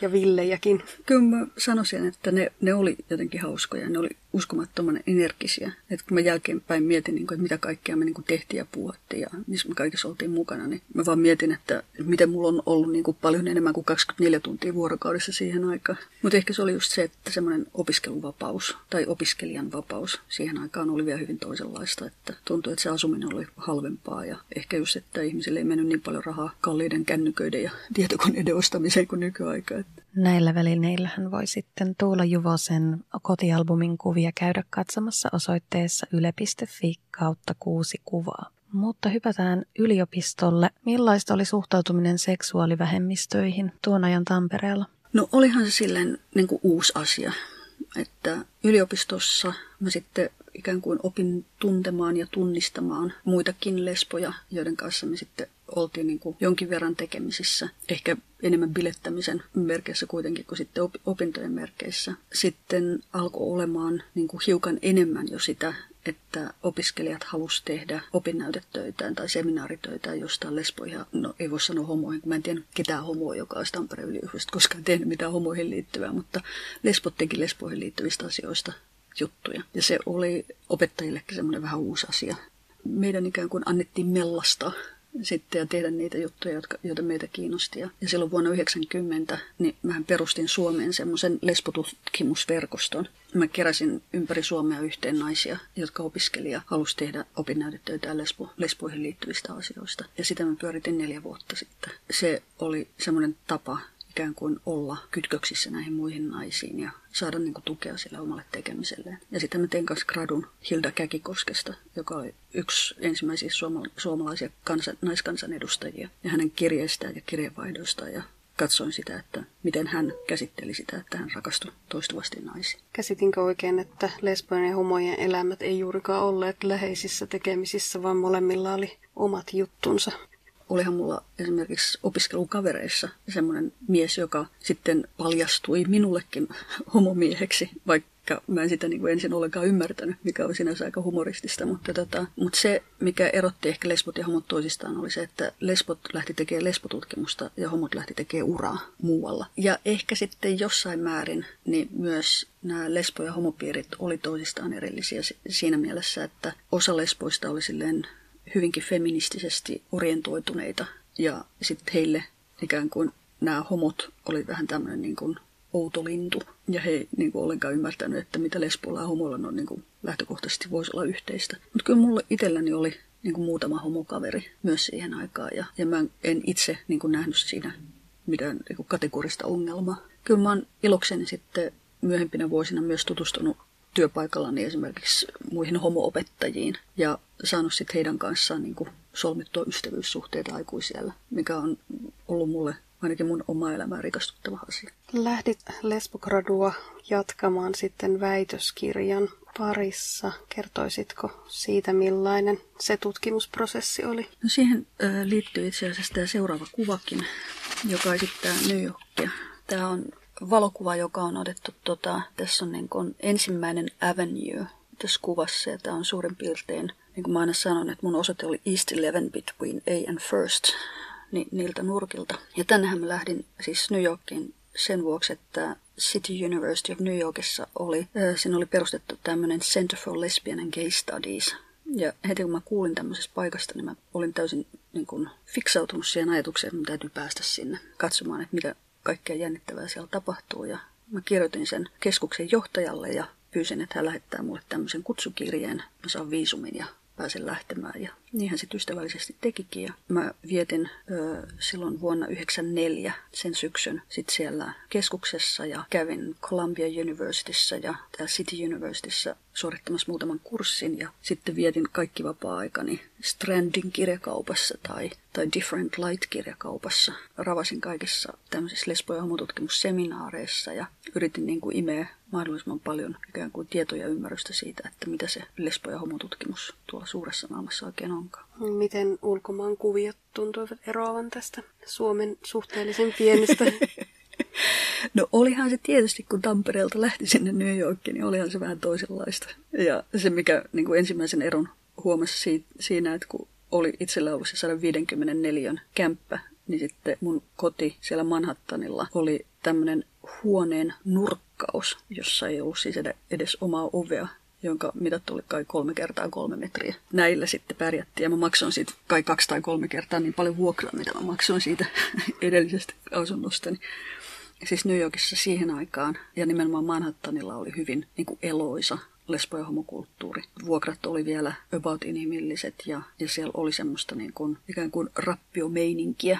ja villejäkin. Kyllä mä sanoisin, että ne, ne oli jotenkin hauskoja. Ne oli uskomattoman energisiä. Että kun mä jälkeenpäin mietin, niin kuin, että mitä kaikkea me niin kuin tehtiin ja puhuttiin ja missä me kaikissa oltiin mukana, niin mä vaan mietin, että miten mulla on ollut niin kuin paljon enemmän kuin 24 tuntia vuorokaudessa siihen aikaan. Mutta ehkä se oli just se, että semmoinen opiskeluvapaus tai opiskelijan vapaus siihen aikaan oli vielä hyvin toisenlaista. Että tuntui, että se asuminen oli halvempaa ja ehkä just, että ihmisille ei mennyt niin paljon rahaa kalliiden kännyköiden ja tietokoneiden ostamiseen kuin nykyaikaa. Näillä välineillähän voi sitten Tuula Juvosen kotialbumin kuvia käydä katsomassa osoitteessa yle.fi kautta kuusi kuvaa. Mutta hypätään yliopistolle. Millaista oli suhtautuminen seksuaalivähemmistöihin tuon ajan Tampereella? No olihan se silleen niin kuin uusi asia, että yliopistossa mä sitten ikään kuin opin tuntemaan ja tunnistamaan muitakin lesboja, joiden kanssa me sitten oltiin niin kuin jonkin verran tekemisissä. Ehkä enemmän bilettämisen merkeissä kuitenkin kuin sitten opintojen merkeissä. Sitten alkoi olemaan niin kuin hiukan enemmän jo sitä, että opiskelijat halusivat tehdä opinnäytetöitään tai seminaaritöitään jostain lesboihin. No ei voi sanoa homoihin, mä en tiedä ketään homoa, joka olisi Tampereen yliopistosta koskaan tehnyt mitään homoihin liittyvää, mutta lesbot teki lesboihin liittyvistä asioista juttuja. Ja se oli opettajillekin semmoinen vähän uusi asia. Meidän ikään kuin annettiin mellasta sitten ja tehdä niitä juttuja, jotka, joita meitä kiinnosti. Ja, silloin vuonna 1990 niin mähän perustin Suomeen semmoisen lesbotutkimusverkoston. Mä keräsin ympäri Suomea yhteen naisia, jotka opiskeli ja halusi tehdä opinnäytetöitä lesbo, lesboihin liittyvistä asioista. Ja sitä mä pyöritin neljä vuotta sitten. Se oli semmoinen tapa ikään kuin olla kytköksissä näihin muihin naisiin ja saada niin kuin, tukea sille omalle tekemiselleen. Ja sitten mä tein kanssa gradun Hilda Käkikoskesta, joka oli yksi ensimmäisiä suoma- suomalaisia kansan, naiskansanedustajia. Ja hänen kirjeistään ja kirjeenvaihdoistaan ja katsoin sitä, että miten hän käsitteli sitä, että hän rakastui toistuvasti naisiin. Käsitinkö oikein, että lesbojen ja homojen elämät ei juurikaan olleet läheisissä tekemisissä, vaan molemmilla oli omat juttunsa? Olihan mulla esimerkiksi opiskelukavereissa semmoinen mies, joka sitten paljastui minullekin homomieheksi, vaikka mä en sitä niin kuin ensin ollenkaan ymmärtänyt, mikä on sinänsä aika humoristista. Mutta, tota, mutta se, mikä erotti ehkä lesbot ja homot toisistaan, oli se, että lesbot lähti tekemään lesbotutkimusta ja homot lähti tekemään uraa muualla. Ja ehkä sitten jossain määrin niin myös nämä lesbo- ja homopiirit oli toisistaan erillisiä siinä mielessä, että osa lesboista oli silleen hyvinkin feministisesti orientoituneita ja sitten heille ikään kuin nämä homot oli vähän tämmöinen niin kuin outo lintu. Ja he ei niin kuin ollenkaan ymmärtänyt, että mitä lesboilla ja homoilla on niin kuin lähtökohtaisesti voisi olla yhteistä. Mutta kyllä mulla itselläni oli niin kuin muutama homokaveri myös siihen aikaan. Ja, ja mä en itse niin kuin nähnyt siinä mitään niin kuin kategorista ongelmaa. Kyllä mä oon ilokseni sitten myöhempinä vuosina myös tutustunut työpaikallani esimerkiksi muihin homoopettajiin ja saanut sitten heidän kanssaan niin kuin solmittua ystävyyssuhteita aikuisiellä, mikä on ollut mulle ainakin mun oma elämää rikastuttava asia. Lähdit lesbogradua jatkamaan sitten väitöskirjan parissa. Kertoisitko siitä, millainen se tutkimusprosessi oli? No siihen liittyy itse asiassa tämä seuraava kuvakin, joka esittää New Yorkia. Tämä on valokuva, joka on otettu, tota, tässä on niin kuin ensimmäinen avenue tässä kuvassa, ja tämä on suurin piirtein, niin kuin mä aina sanon, että mun osoite oli East 11 between A and First, niin niiltä nurkilta. Ja tännehän mä lähdin siis New Yorkiin sen vuoksi, että City University of New Yorkissa oli, siinä oli perustettu tämmöinen Center for Lesbian and Gay Studies. Ja heti kun mä kuulin tämmöisestä paikasta, niin mä olin täysin niin kuin, fiksautunut siihen ajatukseen, että mun täytyy päästä sinne katsomaan, että mitä kaikkea jännittävää siellä tapahtuu. Ja mä kirjoitin sen keskuksen johtajalle ja pyysin, että hän lähettää mulle tämmöisen kutsukirjeen. Mä saan viisumin ja pääsen lähtemään. Ja niinhän se ystävällisesti tekikin. Ja mä vietin ö, silloin vuonna 1994 sen syksyn sit siellä keskuksessa ja kävin Columbia Universityssä ja City Universityssä suorittamassa muutaman kurssin ja sitten vietin kaikki vapaa-aikani Strandin kirjakaupassa tai, tai Different Light-kirjakaupassa. Ravasin kaikissa tämmöisissä lesbo- ja homotutkimusseminaareissa ja yritin niin kuin imeä mahdollisimman paljon ikään kuin tietoja ja ymmärrystä siitä, että mitä se lesbo- ja homotutkimus tuolla suuressa maailmassa oikein onkaan. Miten ulkomaan kuviot tuntuivat eroavan tästä Suomen suhteellisen pienestä No olihan se tietysti, kun Tampereelta lähti sinne New Yorkiin, niin olihan se vähän toisenlaista. Ja se, mikä niin kuin ensimmäisen eron huomasi siinä, että kun oli itsellä ollut se 154 kämppä, niin sitten mun koti siellä Manhattanilla oli tämmöinen huoneen nurkkaus, jossa ei ollut siis edes omaa ovea, jonka mitat oli kai kolme kertaa kolme metriä. Näillä sitten pärjättiin ja mä maksoin siitä kai kaksi tai kolme kertaa niin paljon vuokraa, mitä mä maksoin siitä edellisestä asunnostani siis New Yorkissa siihen aikaan ja nimenomaan Manhattanilla oli hyvin niin kuin eloisa lesbo- ja homokulttuuri. Vuokrat oli vielä about inhimilliset ja, ja siellä oli semmoista niin kuin, ikään kuin rappiomeininkiä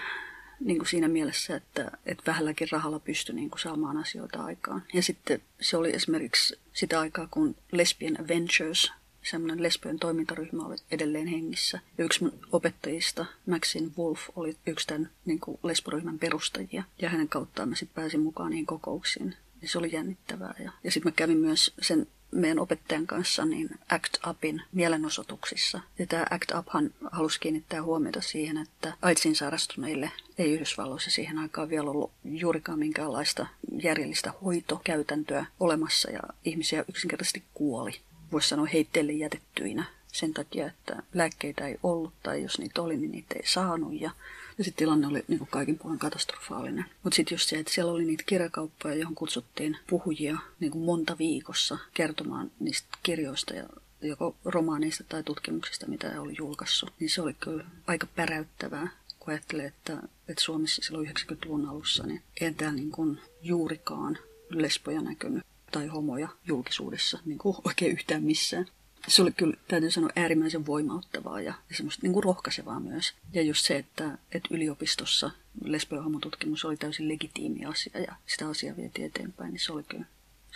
niin kuin siinä mielessä, että, että vähälläkin rahalla pystyi niin kuin saamaan asioita aikaan. Ja sitten se oli esimerkiksi sitä aikaa, kun Lesbian Adventures semmoinen lesbojen toimintaryhmä oli edelleen hengissä. Ja yksi mun opettajista, Maxine Wolf, oli yksi tämän niin kuin lesboryhmän perustajia. Ja hänen kauttaan mä sitten pääsin mukaan niihin kokouksiin. Ja se oli jännittävää. Ja, ja sitten mä kävin myös sen meidän opettajan kanssa niin ACT UPin mielenosoituksissa. Ja tämä ACT UPhan halusi kiinnittää huomiota siihen, että AIDSin sairastuneille ei Yhdysvalloissa siihen aikaan vielä ollut juurikaan minkäänlaista järjellistä hoitokäytäntöä olemassa ja ihmisiä yksinkertaisesti kuoli voisi sanoa heitteille jätettyinä sen takia, että lääkkeitä ei ollut tai jos niitä oli, niin niitä ei saanut. Ja, ja sitten tilanne oli niin kuin kaikin puolin katastrofaalinen. Mutta sitten just se, että siellä oli niitä kirjakauppoja, johon kutsuttiin puhujia niin kuin monta viikossa kertomaan niistä kirjoista ja joko romaaneista tai tutkimuksista, mitä oli julkaissut, niin se oli kyllä aika päräyttävää, kun ajattelee, että, että Suomessa silloin 90-luvun alussa, niin ei täällä niin kuin juurikaan lesboja näkynyt tai homoja julkisuudessa niin kuin oikein yhtään missään. Se oli kyllä, täytyy sanoa, äärimmäisen voimauttavaa ja semmoista niin kuin rohkaisevaa myös. Ja just se, että, että yliopistossa lesbo- ja homotutkimus oli täysin legitiimi asia ja sitä asiaa vietiin eteenpäin, niin se oli kyllä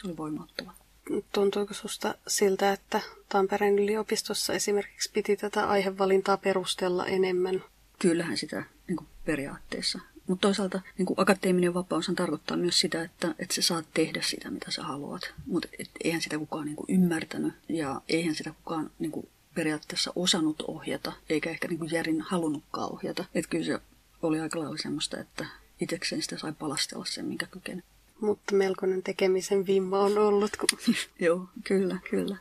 se oli voimauttava. Tuntuuko susta siltä, että Tampereen yliopistossa esimerkiksi piti tätä aihevalintaa perustella enemmän? Kyllähän sitä niin kuin periaatteessa. Mutta toisaalta niin kuin akateeminen vapaus tarkoittaa myös sitä, että, että sä saat tehdä sitä, mitä sä haluat. Mutta eihän sitä kukaan niin kuin ymmärtänyt ja eihän sitä kukaan niin kuin periaatteessa osannut ohjata, eikä ehkä niin kuin järin halunnutkaan ohjata. Että kyllä se oli aika lailla semmoista, että itsekseen sitä sai palastella sen, minkä kykeni. Mutta melkoinen tekemisen vimma on ollut. Kun... Joo, kyllä, kyllä.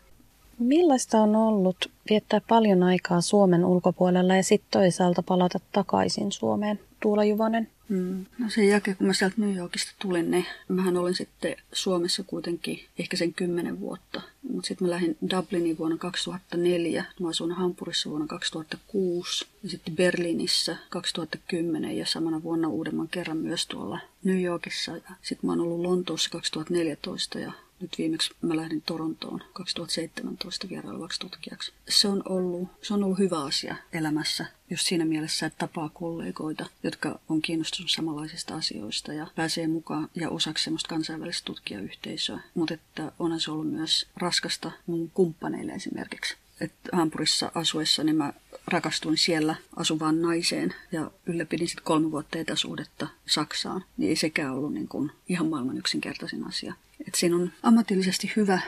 Millaista on ollut viettää paljon aikaa Suomen ulkopuolella ja sitten toisaalta palata takaisin Suomeen? Tuula Juvonen. Mm. No sen jälkeen, kun mä sieltä New Yorkista tulin, niin mähän olin sitten Suomessa kuitenkin ehkä sen kymmenen vuotta. Mutta sitten mä lähdin Dubliniin vuonna 2004. Mä asuin Hampurissa vuonna 2006 ja sitten Berliinissä 2010 ja samana vuonna uudemman kerran myös tuolla New Yorkissa. Sitten mä oon ollut Lontoossa 2014 ja nyt viimeksi mä lähdin Torontoon 2017 vierailuvaksi tutkijaksi. Se on, ollut, se on ollut hyvä asia elämässä, just siinä mielessä, että tapaa kollegoita, jotka on kiinnostunut samanlaisista asioista ja pääsee mukaan ja osaksi semmoista kansainvälistä tutkijayhteisöä. Mutta että onhan se ollut myös raskasta mun kumppaneille esimerkiksi. että Hampurissa asuessa niin mä rakastuin siellä asuvaan naiseen ja ylläpidin sitten kolme vuotta etäsuhdetta Saksaan. Niin ei sekään ollut niin kuin ihan maailman yksinkertaisin asia. Et siinä on ammatillisesti hyvä,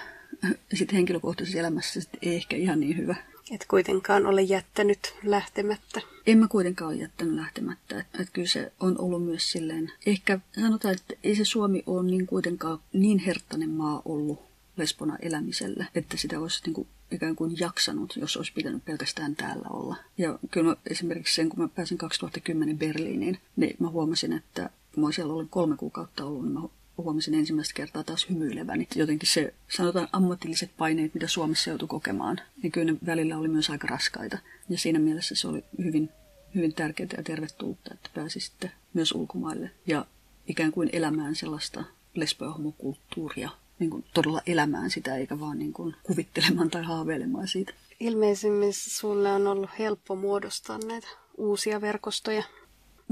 sitten henkilökohtaisessa elämässä sit ei ehkä ihan niin hyvä. Et kuitenkaan ole jättänyt lähtemättä. En mä kuitenkaan ole jättänyt lähtemättä. Että et kyllä se on ollut myös silleen, ehkä sanotaan, että ei se Suomi ole niin kuitenkaan niin herttainen maa ollut lesbona elämiselle, että sitä olisi niin kuin ikään kuin jaksanut, jos olisi pitänyt pelkästään täällä olla. Ja kyllä mä, esimerkiksi sen, kun mä pääsin 2010 Berliiniin, niin mä huomasin, että kun mä siellä olin kolme kuukautta ollut, niin mä huomasin ensimmäistä kertaa taas hymyileväni. Jotenkin se, sanotaan ammatilliset paineet, mitä Suomessa joutui kokemaan, niin kyllä ne välillä oli myös aika raskaita. Ja siinä mielessä se oli hyvin, hyvin tärkeää ja tervetullutta, että pääsi sitten myös ulkomaille ja ikään kuin elämään sellaista lesbo- ja homokulttuuria, niin kuin todella elämään sitä, eikä vaan niin kuin kuvittelemaan tai haaveilemaan siitä. Ilmeisimmin sulle on ollut helppo muodostaa näitä uusia verkostoja.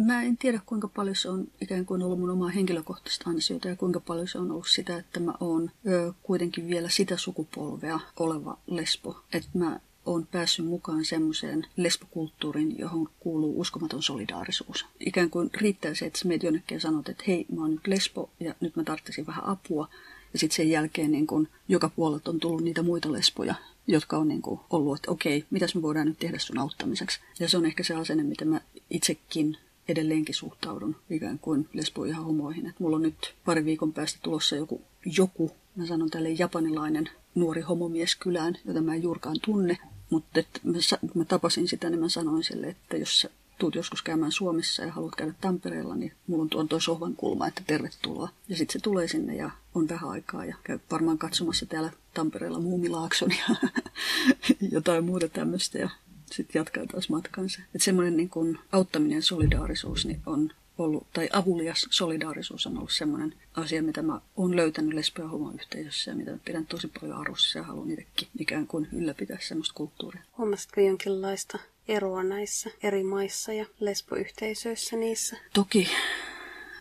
Mä en tiedä, kuinka paljon se on ikään kuin ollut mun omaa henkilökohtaista ansiota ja kuinka paljon se on ollut sitä, että mä oon ö, kuitenkin vielä sitä sukupolvea oleva lesbo. Että mä oon päässyt mukaan semmoiseen lesbokulttuuriin, johon kuuluu uskomaton solidaarisuus. Ikään kuin riittää se, että sä meet jonnekin sanot, että hei, mä oon nyt lesbo ja nyt mä tarvitsisin vähän apua. Ja sitten sen jälkeen niin kun joka puolelta on tullut niitä muita lesboja, jotka on niin kuin ollut, että okei, mitäs me voidaan nyt tehdä sun auttamiseksi. Ja se on ehkä se asenne, miten mä itsekin edelleenkin suhtaudun ikään kuin lesboihin ja homoihin. Et mulla on nyt pari viikon päästä tulossa joku, joku mä sanon tälle japanilainen nuori homomies kylään, jota mä en juurkaan tunne. Mutta mä, mä tapasin sitä, niin mä sanoin sille, että jos sä tuut joskus käymään Suomessa ja haluat käydä Tampereella, niin mulla on tuon toi sohvan kulma, että tervetuloa. Ja sitten se tulee sinne ja on vähän aikaa ja käy varmaan katsomassa täällä Tampereella Muumilaakson ja jotain muuta tämmöistä. Ja sitten jatkaa taas matkansa. Että semmoinen niin kuin auttaminen solidaarisuus niin on ollut, tai avulias solidaarisuus on ollut semmoinen asia, mitä mä oon löytänyt lesbo- ja homoyhteisössä ja mitä pidän tosi paljon arvossa ja haluan itsekin ikään kuin ylläpitää semmoista kulttuuria. Huomasitko jonkinlaista eroa näissä eri maissa ja lesboyhteisöissä niissä? Toki.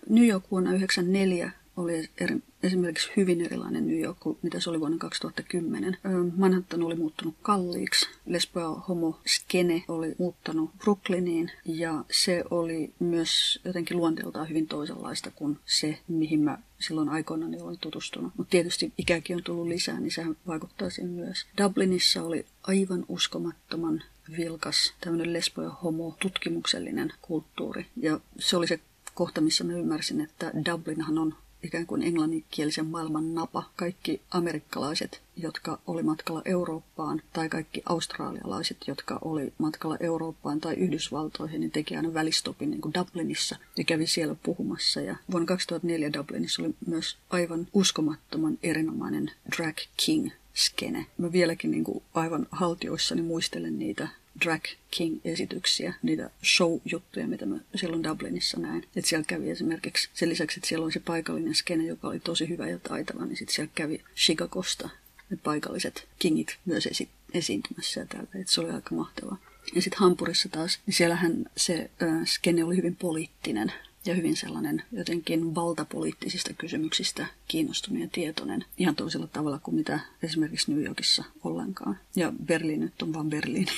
New York vuonna 1994 oli eri, esimerkiksi hyvin erilainen New York kuin mitä se oli vuonna 2010. Manhattan oli muuttunut kalliiksi, lesbo- ja homo-skene oli muuttanut Brooklyniin ja se oli myös jotenkin luonteeltaan hyvin toisenlaista kuin se, mihin mä silloin aikoinaan olin tutustunut. Mutta tietysti ikäkin on tullut lisää, niin sehän vaikuttaa siihen myös. Dublinissa oli aivan uskomattoman vilkas tämmöinen lesbo- ja homo-tutkimuksellinen kulttuuri. Ja se oli se kohta, missä mä ymmärsin, että Dublinhan on ikään kuin englanninkielisen maailman napa. Kaikki amerikkalaiset, jotka oli matkalla Eurooppaan, tai kaikki australialaiset, jotka oli matkalla Eurooppaan tai Yhdysvaltoihin, niin teki aina välistopin niin kuin Dublinissa ja kävi siellä puhumassa. Ja vuonna 2004 Dublinissa oli myös aivan uskomattoman erinomainen drag king skene. Mä vieläkin niin kuin aivan haltioissani muistelen niitä Drag King-esityksiä, niitä show-juttuja, mitä mä silloin Dublinissa näin. Että siellä kävi esimerkiksi, sen lisäksi, että siellä oli se paikallinen skene, joka oli tosi hyvä ja taitava, niin sitten siellä kävi Chicagosta ne paikalliset kingit myös esi- esiintymässä ja. Että se oli aika mahtavaa. Ja sitten Hampurissa taas, niin siellähän se äh, skene oli hyvin poliittinen ja hyvin sellainen jotenkin valtapoliittisista kysymyksistä kiinnostunut ja tietoinen ihan toisella tavalla kuin mitä esimerkiksi New Yorkissa ollenkaan. Ja Berliin nyt on vaan Berliini.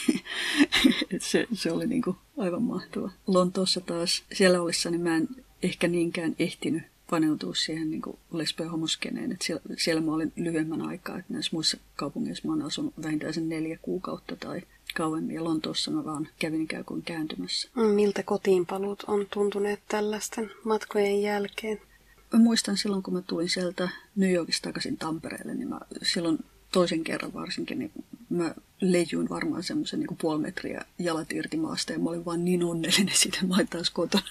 se, se oli niin kuin aivan mahtava. Lontoossa taas, siellä ollessani mä en ehkä niinkään ehtinyt paneutua siihen niin lesbo- ja homoskeneen. Et siellä, siellä mä olin lyhyemmän aikaa, että näissä muissa kaupungeissa mä oon asunut vähintään sen neljä kuukautta tai kauemmin. Ja Lontoossa mä vaan kävin ikään kuin kääntymässä. Miltä kotiinpaluut on tuntuneet tällaisten matkojen jälkeen? Mä muistan silloin, kun mä tulin sieltä New Yorkista takaisin Tampereelle, niin mä silloin toisen kerran varsinkin, niin mä leijuin varmaan semmoisen niin puoli metriä jalat irti maasta ja mä olin vaan niin onnellinen siitä, että mä olin taas kotona.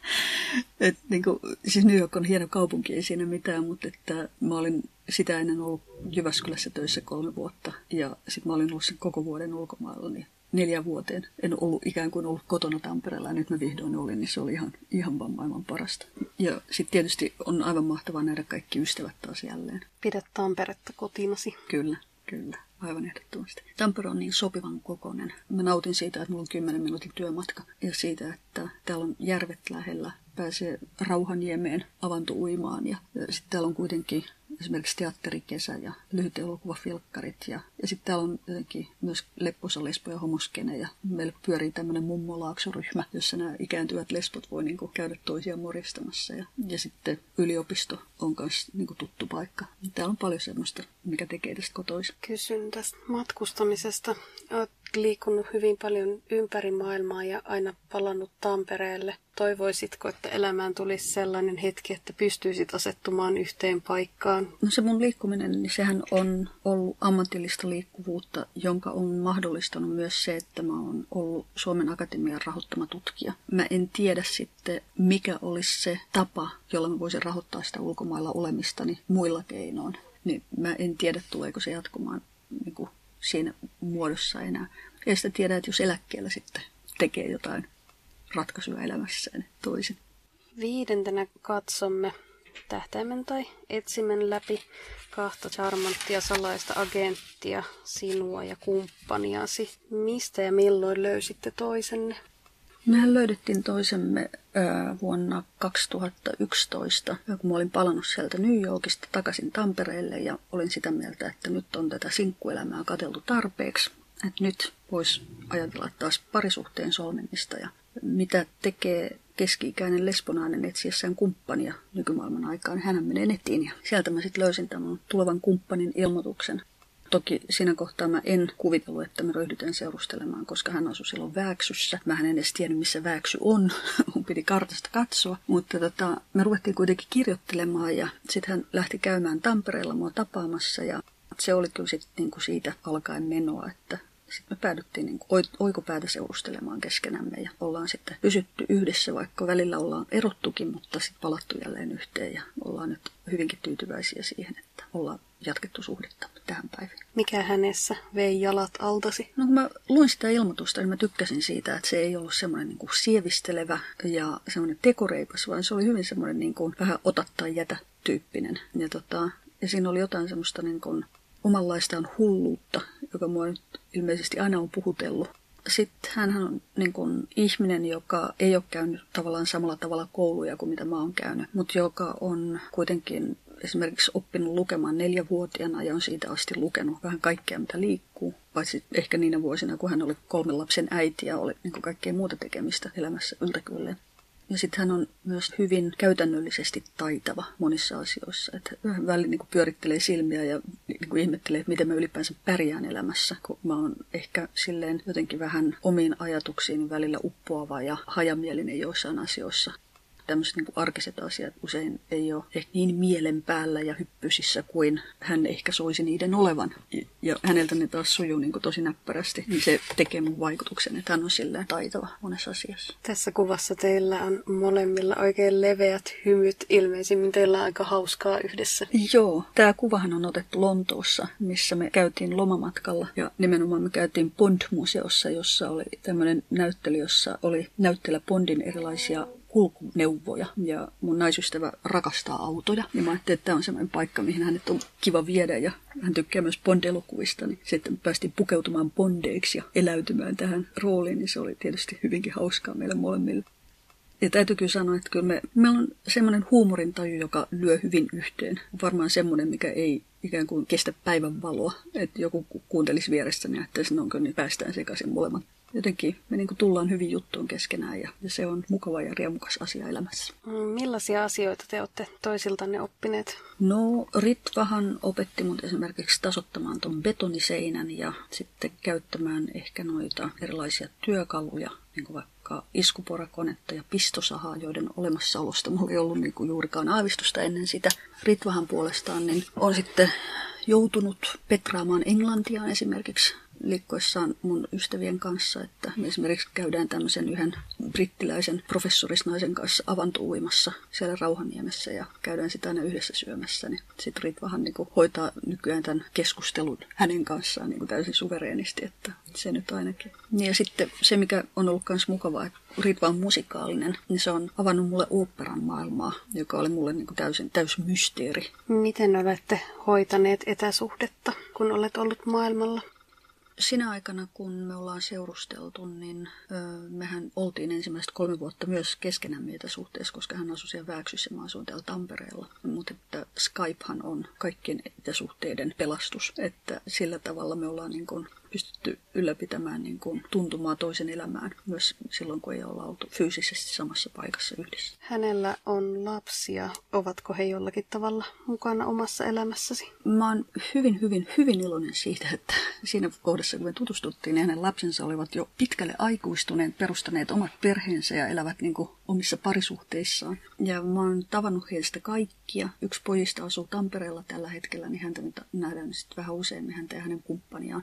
Et, niin kuin, siis New York on hieno kaupunki, ei siinä mitään, mutta että mä olin sitä ennen ollut Jyväskylässä töissä kolme vuotta ja sitten mä olin ollut sen koko vuoden ulkomailla, niin neljä vuoteen. En ollut ikään kuin ollut kotona Tampereella ja nyt mä vihdoin olin, niin se oli ihan, ihan vaan maailman parasta. Ja sitten tietysti on aivan mahtavaa nähdä kaikki ystävät taas jälleen. Pidät Tamperetta kotinasi. Kyllä, kyllä. Aivan ehdottomasti. Tampere on niin sopivan kokoinen. Mä nautin siitä, että mulla on 10 minuutin työmatka ja siitä, että täällä on järvet lähellä. Pääsee Rauhanniemeen avantouimaan ja, ja sitten täällä on kuitenkin esimerkiksi teatterikesä ja lyhyt elokuvafilkkarit. Ja, ja sitten täällä on jotenkin myös lepposa lesbo- ja homoskene ja meillä pyörii tämmöinen mummolaaksoryhmä, jossa nämä ikääntyvät lesbot voi niinku käydä toisia moristamassa. Ja, ja sitten yliopisto on myös niinku tuttu paikka. Täällä on paljon semmoista, mikä tekee tästä kotoisa. Kysyn tästä matkustamisesta. Liikkunut hyvin paljon ympäri maailmaa ja aina palannut Tampereelle. Toivoisitko, että elämään tulisi sellainen hetki, että pystyisit asettumaan yhteen paikkaan? No se mun liikkuminen, niin sehän on ollut ammatillista liikkuvuutta, jonka on mahdollistanut myös se, että mä oon ollut Suomen Akatemian rahoittama tutkija. Mä en tiedä sitten, mikä olisi se tapa, jolla mä voisin rahoittaa sitä ulkomailla olemistani muilla keinoin. Niin mä en tiedä, tuleeko se jatkumaan niin kuin siinä muodossa enää. Ja sitä tiedä, että jos eläkkeellä sitten tekee jotain ratkaisuja elämässään toisin. Viidentenä katsomme tähtäimen tai etsimen läpi kahta charmanttia salaista agenttia, sinua ja kumppaniasi. Mistä ja milloin löysitte toisenne? Mehän löydettiin toisemme vuonna 2011, kun mä olin palannut sieltä New Yorkista takaisin Tampereelle ja olin sitä mieltä, että nyt on tätä sinkkuelämää kateltu tarpeeksi. Että nyt voisi ajatella taas parisuhteen solmimista ja mitä tekee keski-ikäinen lesbonainen etsiessään kumppania nykymaailman aikaan. Hän menee nettiin ja sieltä mä sitten löysin tämän tulevan kumppanin ilmoituksen. Toki siinä kohtaa mä en kuvitellut, että me ryhdytään seurustelemaan, koska hän asui silloin Vääksyssä. Mä en edes tiennyt, missä Vääksy on. Mun piti kartasta katsoa. Mutta tota, me ruvettiin kuitenkin kirjoittelemaan ja sitten hän lähti käymään Tampereella mua tapaamassa. Ja se oli kyllä sitten niinku siitä alkaen menoa, että sitten me päädyttiin niin oikopäätä seurustelemaan keskenämme ja ollaan sitten pysytty yhdessä, vaikka välillä ollaan erottukin, mutta sitten palattu jälleen yhteen ja ollaan nyt hyvinkin tyytyväisiä siihen, että ollaan jatkettu suhdetta tähän päivään. Mikä hänessä vei jalat altasi? No kun mä luin sitä ilmoitusta, niin mä tykkäsin siitä, että se ei ollut semmoinen niin kuin sievistelevä ja semmoinen tekoreipas, vaan se oli hyvin semmoinen niin kuin vähän ota tai jätä tyyppinen. Ja, tota, ja siinä oli jotain semmoista niin kuin omanlaistaan hulluutta, joka mua nyt ilmeisesti aina on puhutellut. Sitten hän on niin kuin ihminen, joka ei ole käynyt tavallaan samalla tavalla kouluja kuin mitä mä oon käynyt, mutta joka on kuitenkin esimerkiksi oppinut lukemaan neljävuotiaana ja on siitä asti lukenut vähän kaikkea, mitä liikkuu. Paitsi ehkä niinä vuosina, kun hän oli kolmen lapsen äiti ja oli niin kaikkea muuta tekemistä elämässä yltäkylleen. Ja sitten hän on myös hyvin käytännöllisesti taitava monissa asioissa. Että välillä niin pyörittelee silmiä ja niin ihmettelee, että miten mä ylipäänsä pärjään elämässä, kun mä oon ehkä silleen jotenkin vähän omiin ajatuksiin välillä uppoava ja hajamielinen joissain asioissa. Tämmöiset niin arkiset asiat usein ei ole ehkä niin mielen päällä ja hyppysissä kuin hän ehkä soisi niiden olevan. Ja häneltä ne taas sujuu niin kuin tosi näppärästi, niin se tekee mun vaikutuksen, että hän on silleen taitava monessa asiassa. Tässä kuvassa teillä on molemmilla oikein leveät hymyt. Ilmeisimmin teillä on aika hauskaa yhdessä. Joo, tämä kuvahan on otettu Lontoossa, missä me käytiin lomamatkalla. Ja nimenomaan me käytiin Bond-museossa, jossa oli tämmöinen näyttely, jossa oli näyttelijä Bondin erilaisia kulkuneuvoja. Ja mun naisystävä rakastaa autoja. Ja mä ajattelin, että tämä on semmoinen paikka, mihin hänet on kiva viedä. Ja hän tykkää myös Bond-elokuvista. Niin sitten päästiin pukeutumaan Bondeiksi ja eläytymään tähän rooliin. Niin se oli tietysti hyvinkin hauskaa meille molemmille. Ja täytyy kyllä sanoa, että kyllä me, meillä on semmoinen huumorintaju, joka lyö hyvin yhteen. Varmaan semmoinen, mikä ei ikään kuin kestä päivän valoa. Että joku kuuntelisi vierestä, niin että onko niin päästään sekaisin molemmat jotenkin me niin tullaan hyvin juttuun keskenään ja, ja se on mukava ja riemukas asia elämässä. Mm, millaisia asioita te olette toisiltanne oppineet? No Ritvahan opetti mut esimerkiksi tasottamaan tuon betoniseinän ja sitten käyttämään ehkä noita erilaisia työkaluja, niin kuin vaikka iskuporakonetta ja pistosahaa, joiden olemassaolosta mulla ei ollut niin kuin juurikaan aavistusta ennen sitä. Ritvahan puolestaan niin on sitten joutunut petraamaan Englantia esimerkiksi liikkoissaan mun ystävien kanssa, että me esimerkiksi käydään tämmöisen yhden brittiläisen professorisnaisen kanssa avantuuimassa siellä Rauhaniemessä ja käydään sitä aina yhdessä syömässä. Niin sitten Ritvahan niin kuin hoitaa nykyään tämän keskustelun hänen kanssaan niin kuin täysin suvereenisti, että se nyt ainakin. Ja sitten se, mikä on ollut myös mukavaa, että Ritva on musikaalinen, niin se on avannut mulle oopperan maailmaa, joka oli mulle niin kuin täysin täys mysteeri. Miten olette hoitaneet etäsuhdetta, kun olet ollut maailmalla? Sinä aikana, kun me ollaan seurusteltu, niin ö, mehän oltiin ensimmäistä kolme vuotta myös keskenään meitä suhteessa, koska hän asui siellä Vääksyssä ja mä asuin täällä Tampereella. Mutta että Skypehan on kaikkien etäsuhteiden pelastus, että sillä tavalla me ollaan niin kuin pystytty ylläpitämään niin kuin tuntumaa toisen elämään myös silloin, kun ei olla oltu fyysisesti samassa paikassa yhdessä. Hänellä on lapsia. Ovatko he jollakin tavalla mukana omassa elämässäsi? Mä oon hyvin, hyvin, hyvin iloinen siitä, että siinä kohdassa, kun me tutustuttiin, niin hänen lapsensa olivat jo pitkälle aikuistuneet, perustaneet omat perheensä ja elävät niin kuin omissa parisuhteissaan. Ja mä oon tavannut heistä kaikkia. Yksi pojista asuu Tampereella tällä hetkellä, niin häntä nyt nähdään sitten vähän useammin häntä ja hänen kumppaniaan.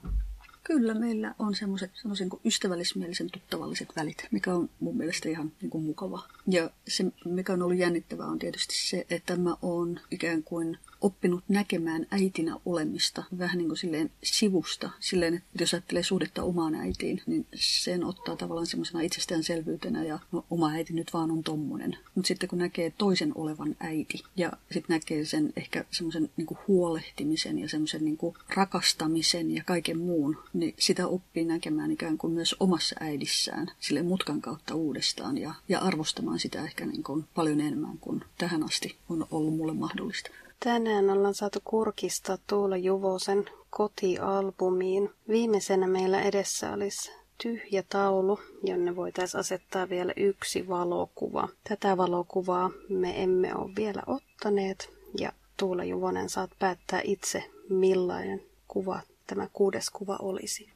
Kyllä meillä on semmoiset sanoisin kuin ystävällismielisen tuttavalliset välit, mikä on mun mielestä ihan niin kuin mukava. Ja se, mikä on ollut jännittävää, on tietysti se, että mä oon ikään kuin oppinut näkemään äitinä olemista vähän niin kuin silleen sivusta. Silleen, että jos ajattelee suhdetta omaan äitiin, niin sen ottaa tavallaan semmoisena itsestäänselvyytenä ja no, oma äiti nyt vaan on tommonen. Mutta sitten kun näkee toisen olevan äiti ja sitten näkee sen ehkä semmoisen niin huolehtimisen ja semmoisen niin rakastamisen ja kaiken muun, niin sitä oppii näkemään ikään kuin myös omassa äidissään sille mutkan kautta uudestaan ja, ja arvostamaan sitä ehkä niin kuin paljon enemmän kuin tähän asti on ollut mulle mahdollista. Tänään ollaan saatu kurkista Tuula Juvosen kotialbumiin. Viimeisenä meillä edessä olisi tyhjä taulu, jonne voitaisiin asettaa vielä yksi valokuva. Tätä valokuvaa me emme ole vielä ottaneet ja Tuula Juvonen saat päättää itse, millainen kuva tämä kuudes kuva olisi.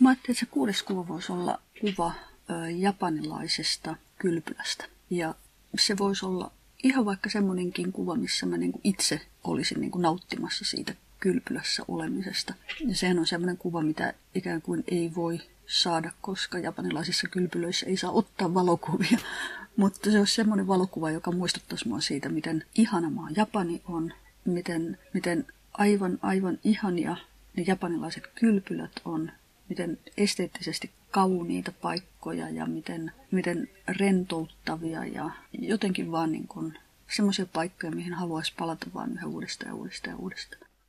Mä ajattelin, että se kuudes kuva voisi olla kuva japanilaisesta kylpylästä. Ja se voisi olla ihan vaikka semmoinenkin kuva, missä mä niin kuin itse olisin niin kuin nauttimassa siitä kylpylässä olemisesta. Ja sehän on semmoinen kuva, mitä ikään kuin ei voi saada, koska japanilaisissa kylpylöissä ei saa ottaa valokuvia. Mutta se olisi semmoinen valokuva, joka muistuttaisi mua siitä, miten ihana maa Japani on, miten, miten aivan, aivan ihania ne japanilaiset kylpylät on, miten esteettisesti kauniita paikkoja ja miten, miten rentouttavia ja jotenkin vaan niin kuin semmoisia paikkoja, mihin haluaisi palata vain yhä uudestaan ja uudestaan ja uudestaan.